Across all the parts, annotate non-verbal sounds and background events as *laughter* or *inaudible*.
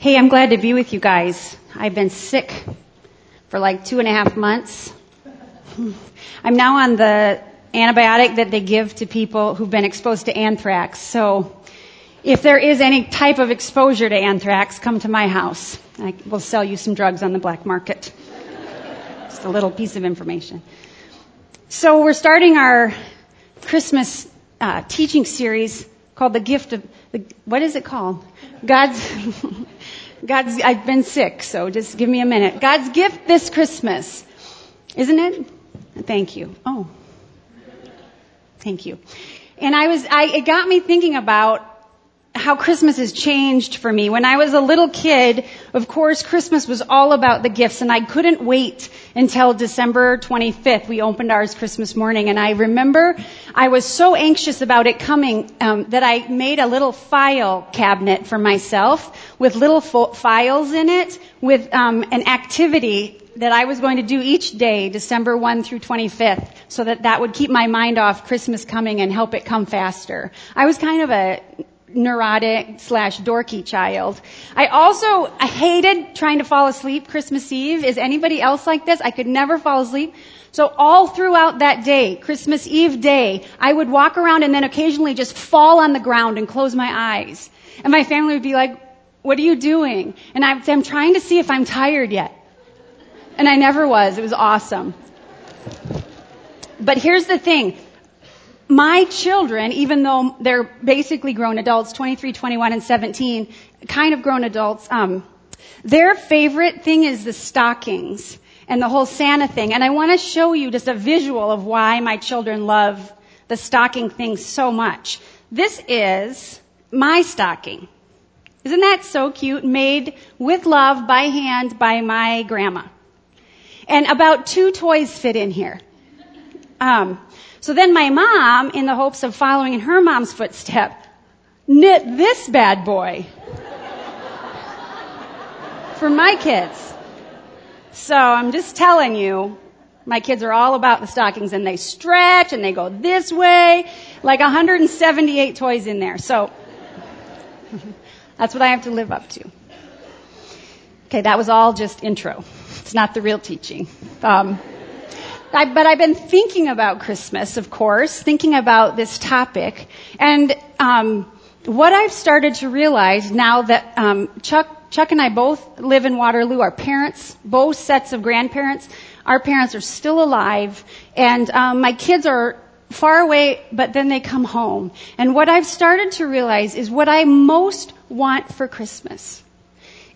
Hey, I'm glad to be with you guys. I've been sick for like two and a half months. *laughs* I'm now on the antibiotic that they give to people who've been exposed to anthrax. So if there is any type of exposure to anthrax, come to my house. I will sell you some drugs on the black market. *laughs* Just a little piece of information. So we're starting our Christmas uh, teaching series called the gift of the, what is it called? God's *laughs* God's I've been sick, so just give me a minute. God's gift this Christmas. Isn't it? Thank you. Oh. Thank you. And I was I it got me thinking about how Christmas has changed for me. When I was a little kid, of course, Christmas was all about the gifts, and I couldn't wait until December 25th. We opened ours Christmas morning, and I remember I was so anxious about it coming um, that I made a little file cabinet for myself with little fo- files in it with um, an activity that I was going to do each day, December 1 through 25th, so that that would keep my mind off Christmas coming and help it come faster. I was kind of a neurotic slash dorky child. I also I hated trying to fall asleep Christmas Eve. Is anybody else like this? I could never fall asleep. So all throughout that day, Christmas Eve day, I would walk around and then occasionally just fall on the ground and close my eyes. And my family would be like, what are you doing? And I would say, I'm trying to see if I'm tired yet. And I never was. It was awesome. But here's the thing my children, even though they're basically grown adults, 23, 21, and 17, kind of grown adults, um, their favorite thing is the stockings and the whole Santa thing. And I want to show you just a visual of why my children love the stocking thing so much. This is my stocking. Isn't that so cute? Made with love by hand by my grandma. And about two toys fit in here. Um, so then my mom, in the hopes of following in her mom's footstep, knit this bad boy for my kids. So I'm just telling you, my kids are all about the stockings and they stretch and they go this way, like 178 toys in there. So *laughs* that's what I have to live up to. Okay, that was all just intro. It's not the real teaching. Um, I, but I've been thinking about Christmas, of course, thinking about this topic, and um, what I've started to realize now that um, Chuck, Chuck and I both live in Waterloo, our parents, both sets of grandparents, our parents are still alive, and um, my kids are far away, but then they come home. And what I've started to realize is what I most want for Christmas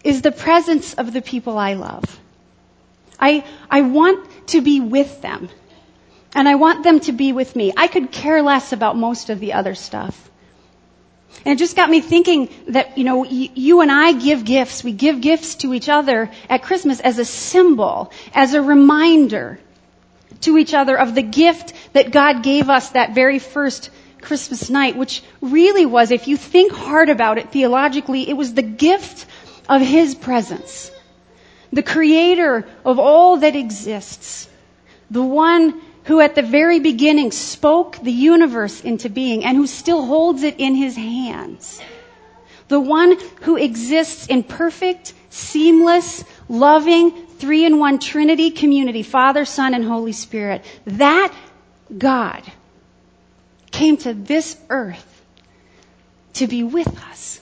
is the presence of the people I love. I, I want to be with them. And I want them to be with me. I could care less about most of the other stuff. And it just got me thinking that, you know, you and I give gifts. We give gifts to each other at Christmas as a symbol, as a reminder to each other of the gift that God gave us that very first Christmas night, which really was, if you think hard about it theologically, it was the gift of His presence the creator of all that exists, the one who at the very beginning spoke the universe into being and who still holds it in his hands. The one who exists in perfect, seamless, loving, three in one Trinity community, Father, Son, and Holy Spirit. That God came to this earth to be with us.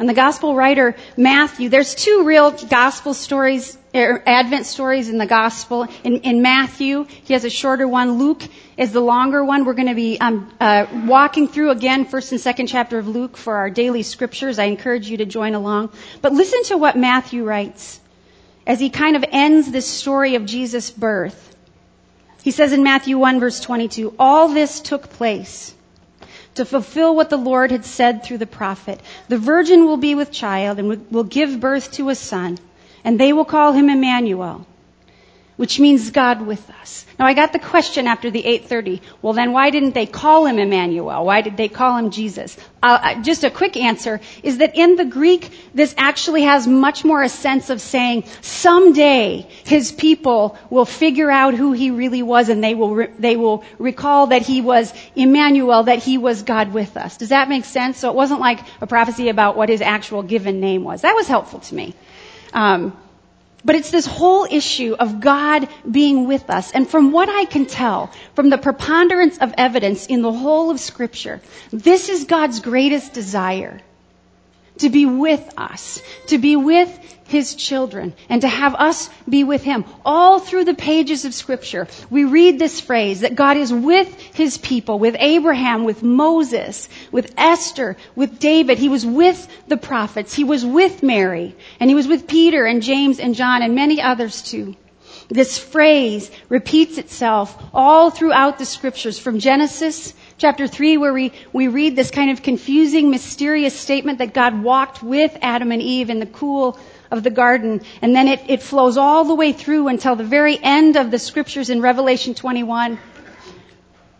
And the gospel writer Matthew, there's two real gospel stories, er, Advent stories in the gospel. In, in, Matthew, he has a shorter one. Luke is the longer one. We're going to be um, uh, walking through again first and second chapter of Luke for our daily scriptures. I encourage you to join along. But listen to what Matthew writes as he kind of ends this story of Jesus' birth. He says in Matthew 1 verse 22, all this took place to fulfill what the Lord had said through the prophet. The virgin will be with child and will give birth to a son, and they will call him Emmanuel, which means God with us. Now I got the question after the 8:30. Well, then why didn't they call him Emmanuel? Why did they call him Jesus? Uh, just a quick answer is that in the Greek, this actually has much more a sense of saying someday his people will figure out who he really was, and they will re- they will recall that he was Emmanuel, that he was God with us. Does that make sense? So it wasn't like a prophecy about what his actual given name was. That was helpful to me. Um, but it's this whole issue of God being with us. And from what I can tell, from the preponderance of evidence in the whole of scripture, this is God's greatest desire. To be with us. To be with his children and to have us be with him. All through the pages of scripture, we read this phrase that God is with his people, with Abraham, with Moses, with Esther, with David. He was with the prophets. He was with Mary and he was with Peter and James and John and many others too. This phrase repeats itself all throughout the scriptures from Genesis chapter 3 where we, we read this kind of confusing, mysterious statement that God walked with Adam and Eve in the cool of the garden. And then it, it flows all the way through until the very end of the scriptures in Revelation 21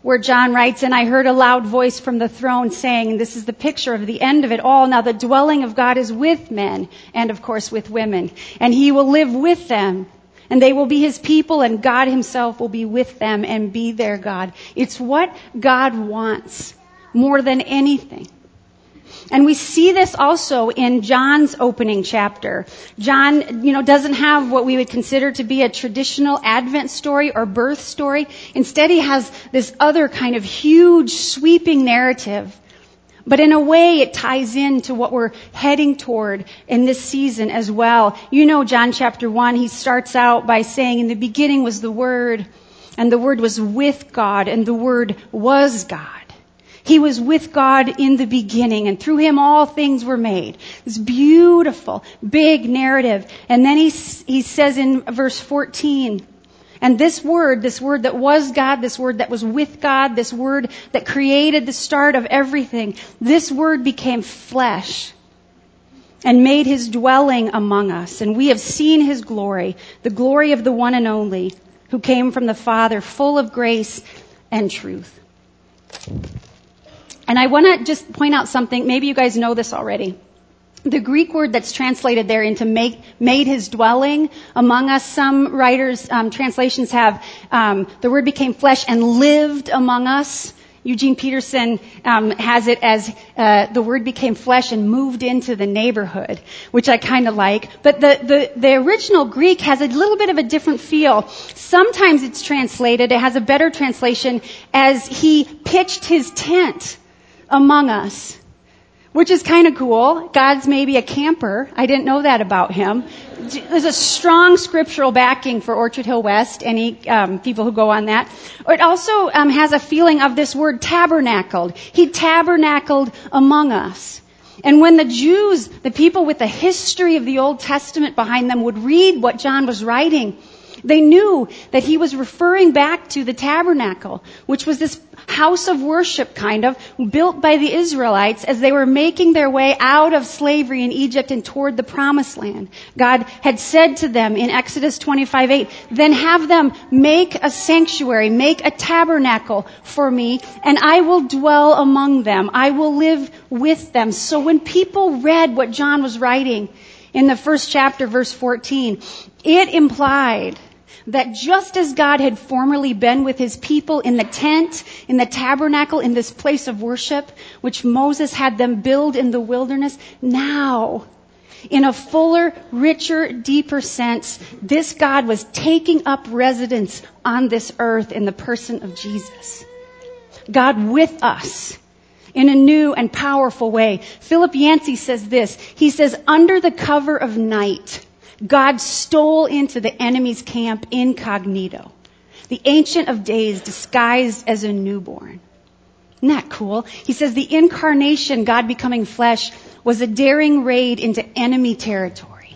where John writes, and I heard a loud voice from the throne saying, and this is the picture of the end of it all. Now the dwelling of God is with men, and of course with women. And he will live with them, and they will be his people, and God himself will be with them and be their God. It's what God wants more than anything. And we see this also in John's opening chapter. John, you know, doesn't have what we would consider to be a traditional Advent story or birth story. Instead, he has this other kind of huge sweeping narrative. But in a way, it ties into what we're heading toward in this season as well. You know, John chapter 1, he starts out by saying, in the beginning was the Word, and the Word was with God, and the Word was God. He was with God in the beginning and through him all things were made. This beautiful, big narrative. And then he, he says in verse 14, and this word, this word that was God, this word that was with God, this word that created the start of everything, this word became flesh and made his dwelling among us. And we have seen his glory, the glory of the one and only who came from the Father, full of grace and truth. And I want to just point out something. Maybe you guys know this already. The Greek word that's translated there into make, made his dwelling among us. Some writers, um, translations have um, the word became flesh and lived among us. Eugene Peterson um, has it as uh, the word became flesh and moved into the neighborhood, which I kind of like. But the, the, the original Greek has a little bit of a different feel. Sometimes it's translated, it has a better translation, as he pitched his tent among us, which is kind of cool. God's maybe a camper. I didn't know that about him. There's a strong scriptural backing for Orchard Hill West. Any um, people who go on that. It also um, has a feeling of this word tabernacled. He tabernacled among us. And when the Jews, the people with the history of the Old Testament behind them, would read what John was writing, they knew that he was referring back to the tabernacle, which was this house of worship kind of built by the Israelites as they were making their way out of slavery in Egypt and toward the promised land. God had said to them in Exodus 25:8, "Then have them make a sanctuary, make a tabernacle for me, and I will dwell among them. I will live with them." So when people read what John was writing in the first chapter verse 14, it implied that just as God had formerly been with his people in the tent, in the tabernacle, in this place of worship, which Moses had them build in the wilderness, now, in a fuller, richer, deeper sense, this God was taking up residence on this earth in the person of Jesus. God with us in a new and powerful way. Philip Yancey says this. He says, under the cover of night, God stole into the enemy's camp incognito. The Ancient of Days disguised as a newborn. Isn't that cool? He says the incarnation, God becoming flesh, was a daring raid into enemy territory.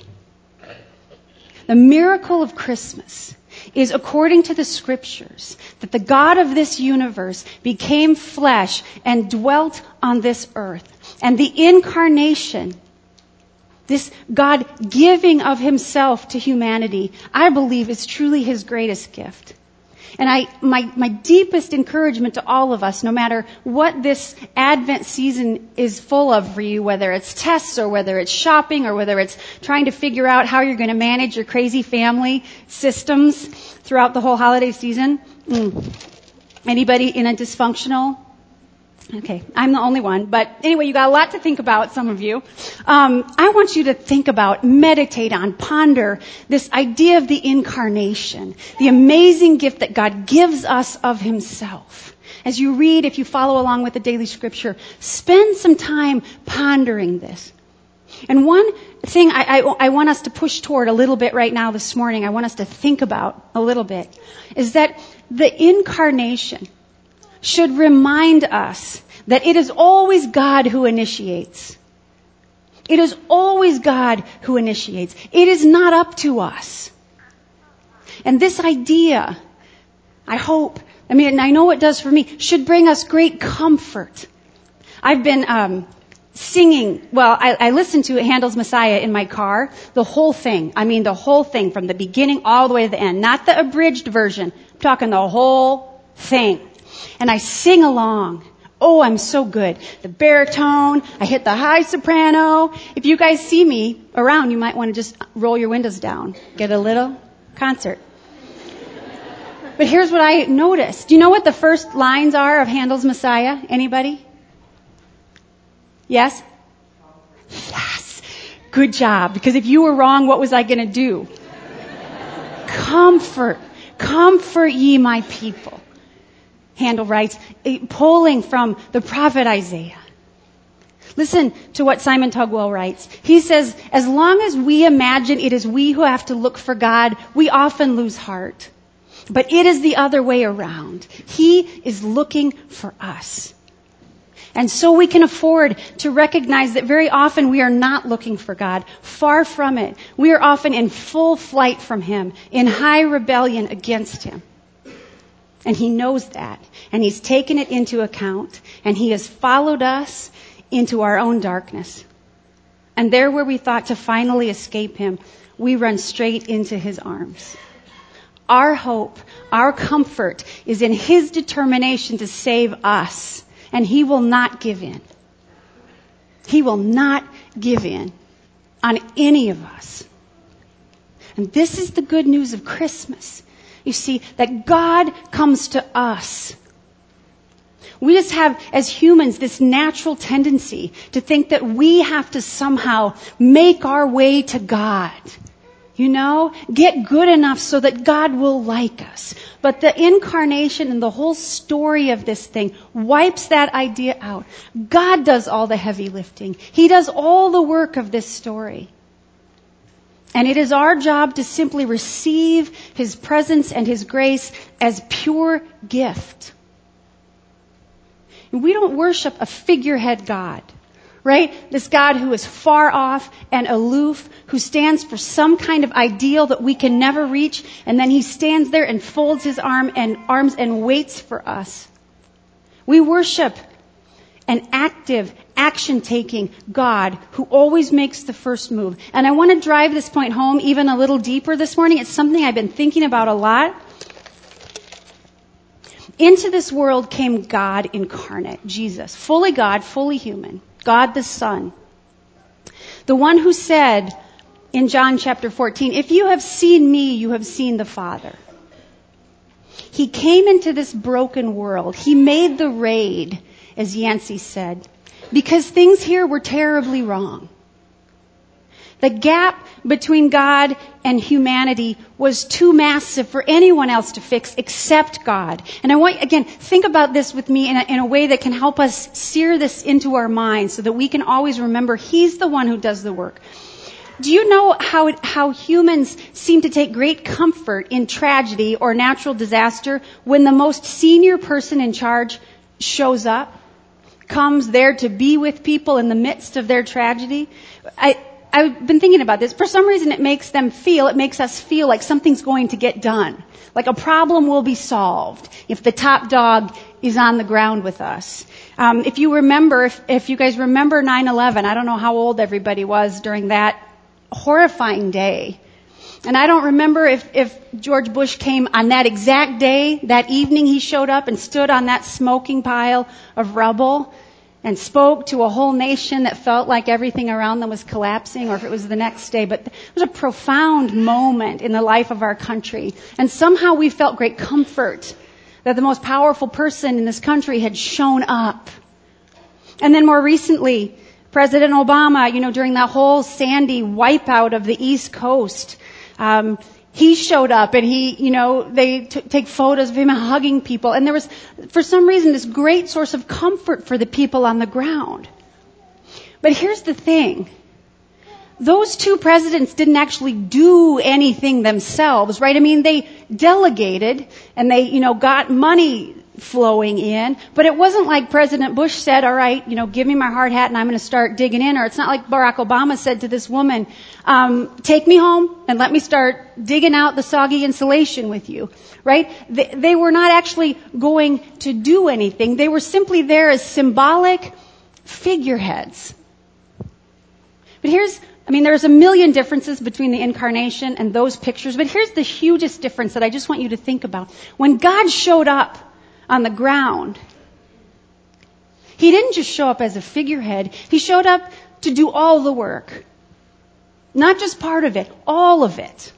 The miracle of Christmas is according to the scriptures that the God of this universe became flesh and dwelt on this earth. And the incarnation this God giving of himself to humanity, I believe is truly his greatest gift. And I, my, my deepest encouragement to all of us, no matter what this Advent season is full of for you, whether it's tests or whether it's shopping or whether it's trying to figure out how you're going to manage your crazy family systems throughout the whole holiday season. Mm. Anybody in a dysfunctional Okay, I'm the only one, but anyway, you got a lot to think about, some of you. Um, I want you to think about, meditate on, ponder this idea of the incarnation, the amazing gift that God gives us of Himself. As you read, if you follow along with the daily scripture, spend some time pondering this. And one thing I, I, I want us to push toward a little bit right now this morning, I want us to think about a little bit, is that the incarnation, should remind us that it is always God who initiates. It is always God who initiates. It is not up to us. And this idea, I hope, I mean, I know it does for me, should bring us great comfort. I've been um, singing, well, I, I listened to Handel's Messiah in my car, the whole thing. I mean, the whole thing from the beginning all the way to the end. Not the abridged version. I'm talking the whole thing and I sing along. Oh, I'm so good. The baritone, I hit the high soprano. If you guys see me around, you might want to just roll your windows down. Get a little concert. But here's what I noticed. Do you know what the first lines are of Handel's Messiah? Anybody? Yes? Yes. Good job. Because if you were wrong, what was I going to do? Comfort. Comfort ye my people. Handel writes, eh, pulling from the prophet Isaiah. Listen to what Simon Tugwell writes. He says, as long as we imagine it is we who have to look for God, we often lose heart. But it is the other way around. He is looking for us. And so we can afford to recognize that very often we are not looking for God. Far from it. We are often in full flight from Him, in high rebellion against Him. And he knows that. And he's taken it into account. And he has followed us into our own darkness. And there where we thought to finally escape him, we run straight into his arms. Our hope, our comfort is in his determination to save us. And he will not give in. He will not give in on any of us. And this is the good news of Christmas you see, that God comes to us. We just have, as humans, this natural tendency to think that we have to somehow make our way to God. You know, get good enough so that God will like us. But the incarnation and the whole story of this thing wipes that idea out. God does all the heavy lifting. He does all the work of this story. And it is our job to simply receive His presence and His grace as pure gift. we don't worship a figurehead God, right? This God who is far off and aloof, who stands for some kind of ideal that we can never reach, and then He stands there and folds His arm and arms and waits for us. We worship an active, action taking God who always makes the first move. And I want to drive this point home even a little deeper this morning. It's something I've been thinking about a lot. Into this world came God incarnate, Jesus, fully God, fully human, God the Son. The one who said in John chapter 14, if you have seen me, you have seen the Father. He came into this broken world. He made the raid as Yancey said, because things here were terribly wrong. The gap between God and humanity was too massive for anyone else to fix except God. And I want, again, think about this with me in a, in a way that can help us sear this into our minds so that we can always remember He's the one who does the work. Do you know how, it, how humans seem to take great comfort in tragedy or natural disaster when the most senior person in charge shows up? Comes there to be with people in the midst of their tragedy. I, I've been thinking about this. For some reason, it makes them feel, it makes us feel like something's going to get done. Like a problem will be solved if the top dog is on the ground with us. Um, if you remember, if, if you guys remember 9/11, I don't know how old everybody was during that horrifying day. And I don't remember if, if George Bush came on that exact day, that evening he showed up and stood on that smoking pile of rubble and spoke to a whole nation that felt like everything around them was collapsing, or if it was the next day. But it was a profound moment in the life of our country. And somehow we felt great comfort that the most powerful person in this country had shown up. And then more recently, President Obama, you know, during that whole Sandy wipeout of the East Coast, um, he showed up and he, you know, they t- take photos of him hugging people. And there was, for some reason, this great source of comfort for the people on the ground. But here's the thing. Those two presidents didn't actually do anything themselves, right? I mean, they delegated and they, you know, got money flowing in. But it wasn't like President Bush said, all right, you know, give me my hard hat and I'm going to start digging in. Or it's not like Barack Obama said to this woman, um, take me home and let me start digging out the soggy insulation with you. Right? They, they were not actually going to do anything. They were simply there as symbolic figureheads. But here's I mean, there's a million differences between the incarnation and those pictures, but here's the hugest difference that I just want you to think about. When God showed up on the ground. He didn't just show up as a figurehead. He showed up to do all the work. Not just part of it, all of it.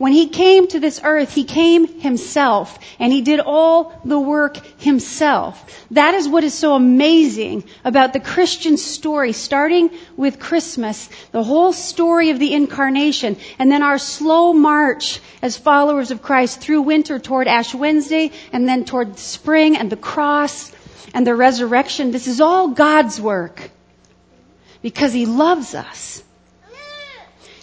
When he came to this earth, he came himself and he did all the work himself. That is what is so amazing about the Christian story, starting with Christmas, the whole story of the incarnation, and then our slow march as followers of Christ through winter toward Ash Wednesday and then toward spring and the cross and the resurrection. This is all God's work because he loves us.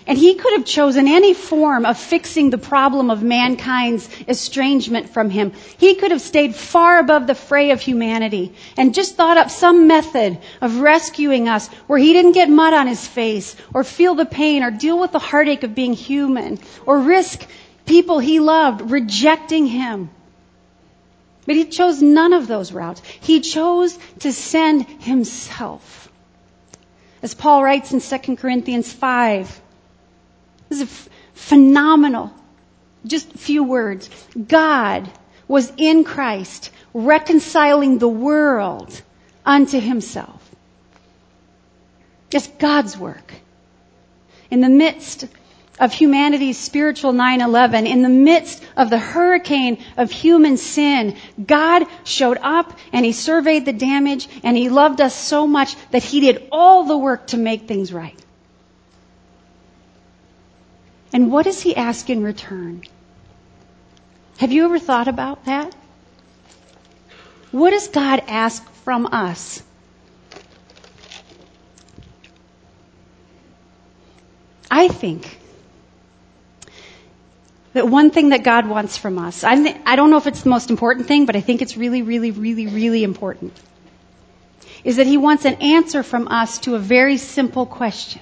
And he could have chosen any form of fixing the problem of mankind's estrangement from him. He could have stayed far above the fray of humanity and just thought up some method of rescuing us where he didn't get mud on his face or feel the pain or deal with the heartache of being human or risk people he loved rejecting him. But he chose none of those routes. He chose to send himself. As Paul writes in 2 Corinthians 5, this is f- phenomenal. Just a few words. God was in Christ reconciling the world unto himself. It's God's work. In the midst of humanity's spiritual 9-11, in the midst of the hurricane of human sin, God showed up and He surveyed the damage and He loved us so much that He did all the work to make things right. And what does he ask in return? Have you ever thought about that? What does God ask from us? I think that one thing that God wants from us, I, th- I don't know if it's the most important thing, but I think it's really, really, really, really important, is that He wants an answer from us to a very simple question.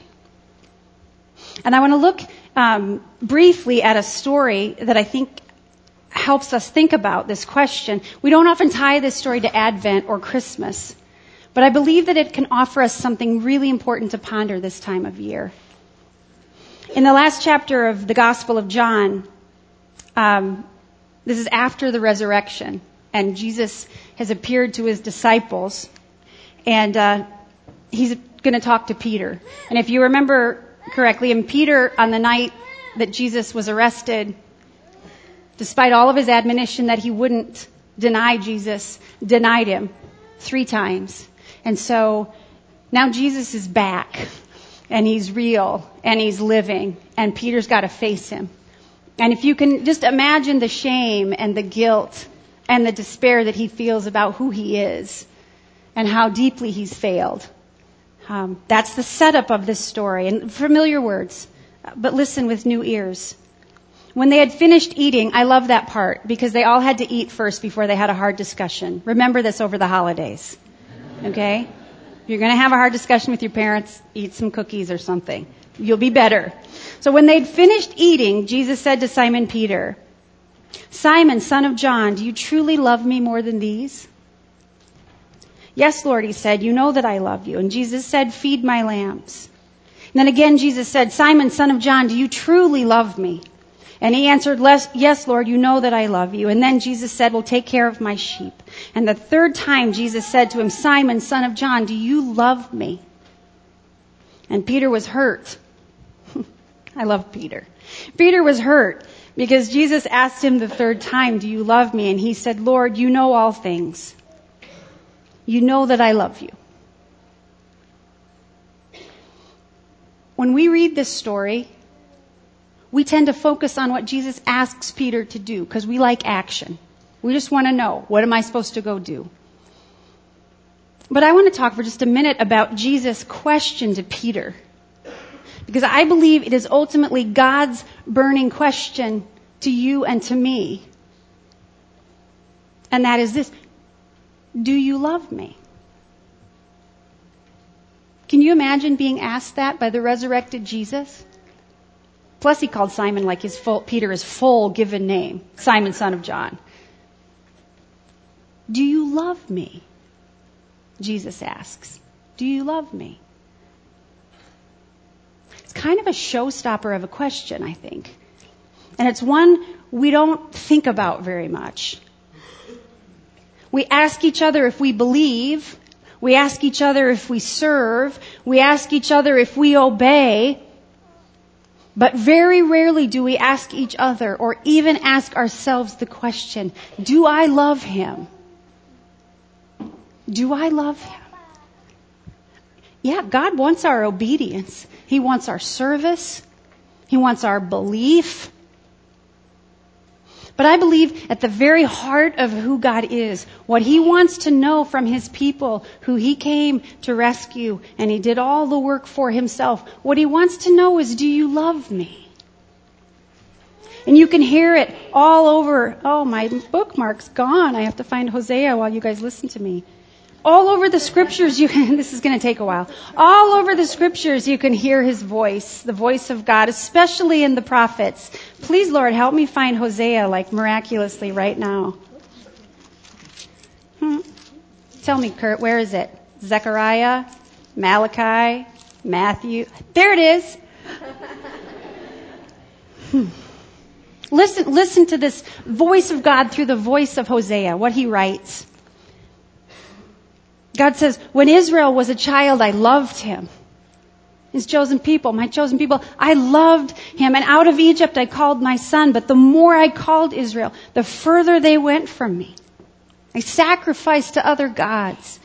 And I want to look um, briefly at a story that I think helps us think about this question. We don't often tie this story to Advent or Christmas, but I believe that it can offer us something really important to ponder this time of year. In the last chapter of the Gospel of John, um, this is after the resurrection, and Jesus has appeared to his disciples, and uh, he's going to talk to Peter. And if you remember correctly. And Peter, on the night that Jesus was arrested, despite all of his admonition that he wouldn't deny Jesus, denied him three times. And so now Jesus is back and he's real and he's living and Peter's got to face him. And if you can just imagine the shame and the guilt and the despair that he feels about who he is and how deeply he's failed. Um, that's the setup of this story. And familiar words, but listen with new ears. When they had finished eating, I love that part because they all had to eat first before they had a hard discussion. Remember this over the holidays. Okay? You're going to have a hard discussion with your parents. Eat some cookies or something. You'll be better. So when they'd finished eating, Jesus said to Simon Peter, Simon, son of John, do you truly love me more than these? Yes, Lord, he said, you know that I love you. And Jesus said, feed my lambs. And then again, Jesus said, Simon, son of John, do you truly love me? And he answered, Yes, Lord, you know that I love you. And then Jesus said, Well, take care of my sheep. And the third time Jesus said to him, Simon, son of John, do you love me? And Peter was hurt. *laughs* I love Peter. Peter was hurt because Jesus asked him the third time, Do you love me? And he said, Lord, you know all things. You know that I love you. When we read this story, we tend to focus on what Jesus asks Peter to do because we like action. We just want to know, what am I supposed to go do? But I want to talk for just a minute about Jesus' question to Peter. Because I believe it is ultimately God's burning question to you and to me. And that is this Do you love me? Can you imagine being asked that by the resurrected Jesus? Plus, he called Simon like his full, Peter his full given name, Simon, son of John. Do you love me? Jesus asks. Do you love me? It's kind of a showstopper of a question, I think. And it's one we don't think about very much. We ask each other if we believe. We ask each other if we serve. We ask each other if we obey. But very rarely do we ask each other or even ask ourselves the question, do I love him? Do I love him? Yeah, God wants our obedience. He wants our service. He wants our belief. But I believe at the very heart of who God is, what He wants to know from His people who He came to rescue and He did all the work for Himself, what He wants to know is, do you love me? And you can hear it all over. Oh, my bookmark's gone. I have to find Hosea while you guys listen to me all over the scriptures you can, *laughs* this is going to take a while. All over the scriptures you can hear his voice, the voice of God, especially in the prophets. Please, Lord, help me find Hosea like miraculously right now. Hmm. Tell me, Kurt, where is it? Zechariah, Malachi, Matthew. There it is. Hmm. Listen, listen to this voice of God through the voice of Hosea, what he writes. God says, when Israel was a child, I loved him. His chosen people, my chosen people, I loved him. And out of Egypt I called my son. But the more I called Israel, the further they went from me. I sacrificed to other gods.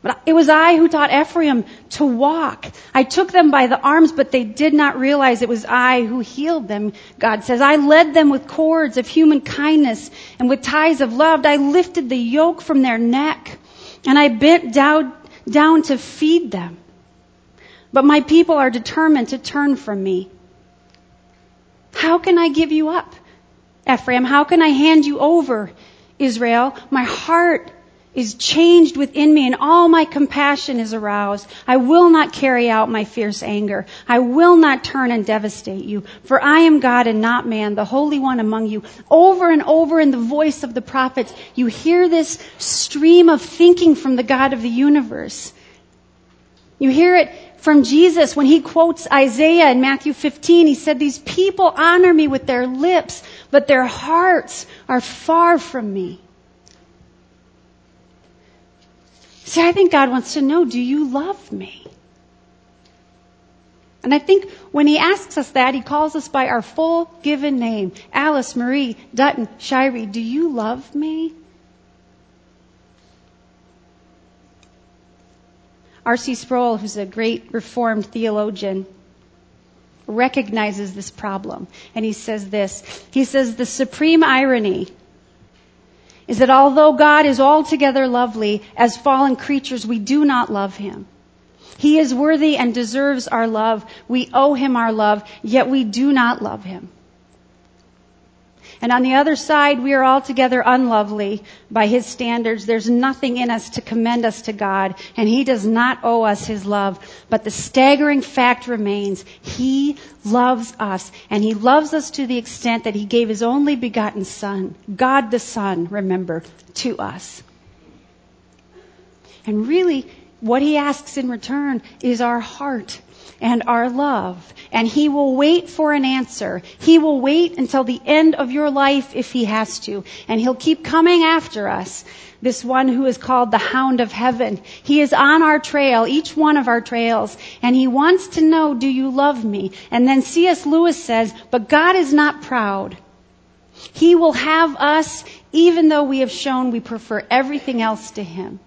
But it was I who taught Ephraim to walk. I took them by the arms, but they did not realize it was I who healed them. God says, I led them with cords of human kindness and with ties of love. I lifted the yoke from their neck. And I bent down, down to feed them. But my people are determined to turn from me. How can I give you up, Ephraim? How can I hand you over, Israel? My heart is changed within me and all my compassion is aroused. I will not carry out my fierce anger. I will not turn and devastate you. For I am God and not man, the Holy One among you. Over and over in the voice of the prophets, you hear this stream of thinking from the God of the universe. You hear it from Jesus when he quotes Isaiah in Matthew 15. He said, these people honor me with their lips, but their hearts are far from me. See, I think God wants to know, do you love me? And I think when he asks us that, he calls us by our full given name. Alice, Marie, Dutton, Shirey, do you love me? R.C. Sproul, who's a great Reformed theologian, recognizes this problem. And he says this. He says, the supreme irony is that although God is altogether lovely, as fallen creatures, we do not love him. He is worthy and deserves our love. We owe him our love, yet we do not love him. And on the other side, we are altogether unlovely by His standards. There's nothing in us to commend us to God, and He does not owe us His love. But the staggering fact remains, He loves us, and He loves us to the extent that He gave His only begotten Son, God the Son, remember, to us. And really, what He asks in return is our heart and our love. And He will wait for an answer. He will wait until the end of your life if He has to. And He'll keep coming after us. This one who is called the Hound of Heaven. He is on our trail, each one of our trails, and He wants to know, do you love me? And then C.S. Lewis says, but God is not proud. He will have us even though we have shown we prefer everything else to Him.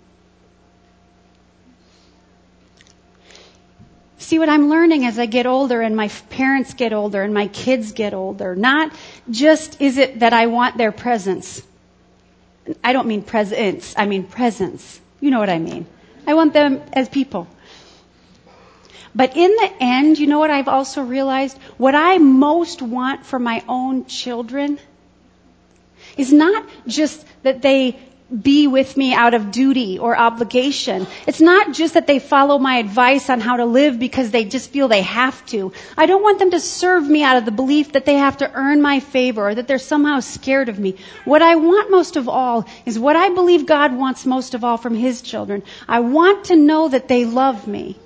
See what I'm learning as I get older and my parents get older and my kids get older. Not just is it that I want their presence. I don't mean presence, I mean presence. You know what I mean. I want them as people. But in the end, you know what I've also realized? What I most want for my own children is not just that they be with me out of duty or obligation. It's not just that they follow my advice on how to live because they just feel they have to. I don't want them to serve me out of the belief that they have to earn my favor or that they're somehow scared of me. What I want most of all is what I believe God wants most of all from His children. I want to know that they love me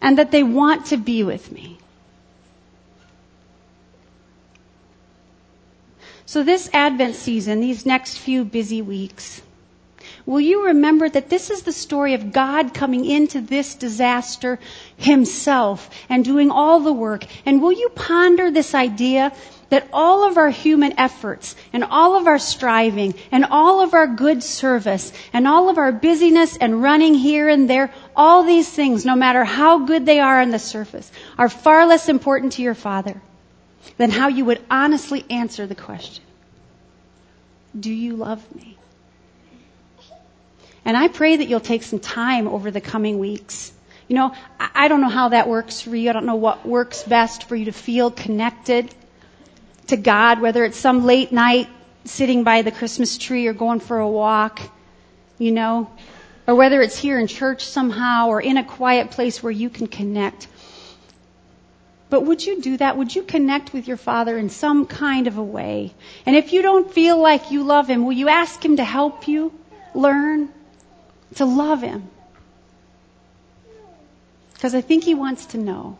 and that they want to be with me. So this Advent season, these next few busy weeks, will you remember that this is the story of God coming into this disaster himself and doing all the work? And will you ponder this idea that all of our human efforts and all of our striving and all of our good service and all of our busyness and running here and there, all these things, no matter how good they are on the surface, are far less important to your Father than how you would honestly answer the question Do you love me? And I pray that you'll take some time over the coming weeks. You know, I don't know how that works for you. I don't know what works best for you to feel connected to God, whether it's some late night sitting by the Christmas tree or going for a walk, you know, or whether it's here in church somehow or in a quiet place where you can connect. But would you do that? Would you connect with your Father in some kind of a way? And if you don't feel like you love Him, will you ask Him to help you learn to love Him? Because I think He wants to know.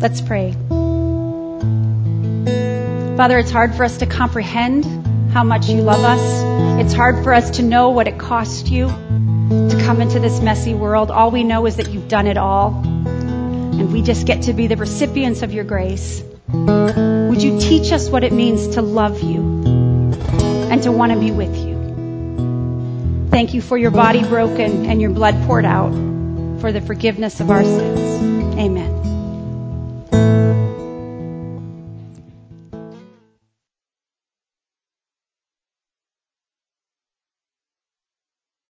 Let's pray. Father, it's hard for us to comprehend how much you love us. It's hard for us to know what it cost you come into this messy world. All we know is that you've done it all. And we just get to be the recipients of your grace. Would you teach us what it means to love you and to want to be with you? Thank you for your body broken and your blood poured out for the forgiveness of our sins.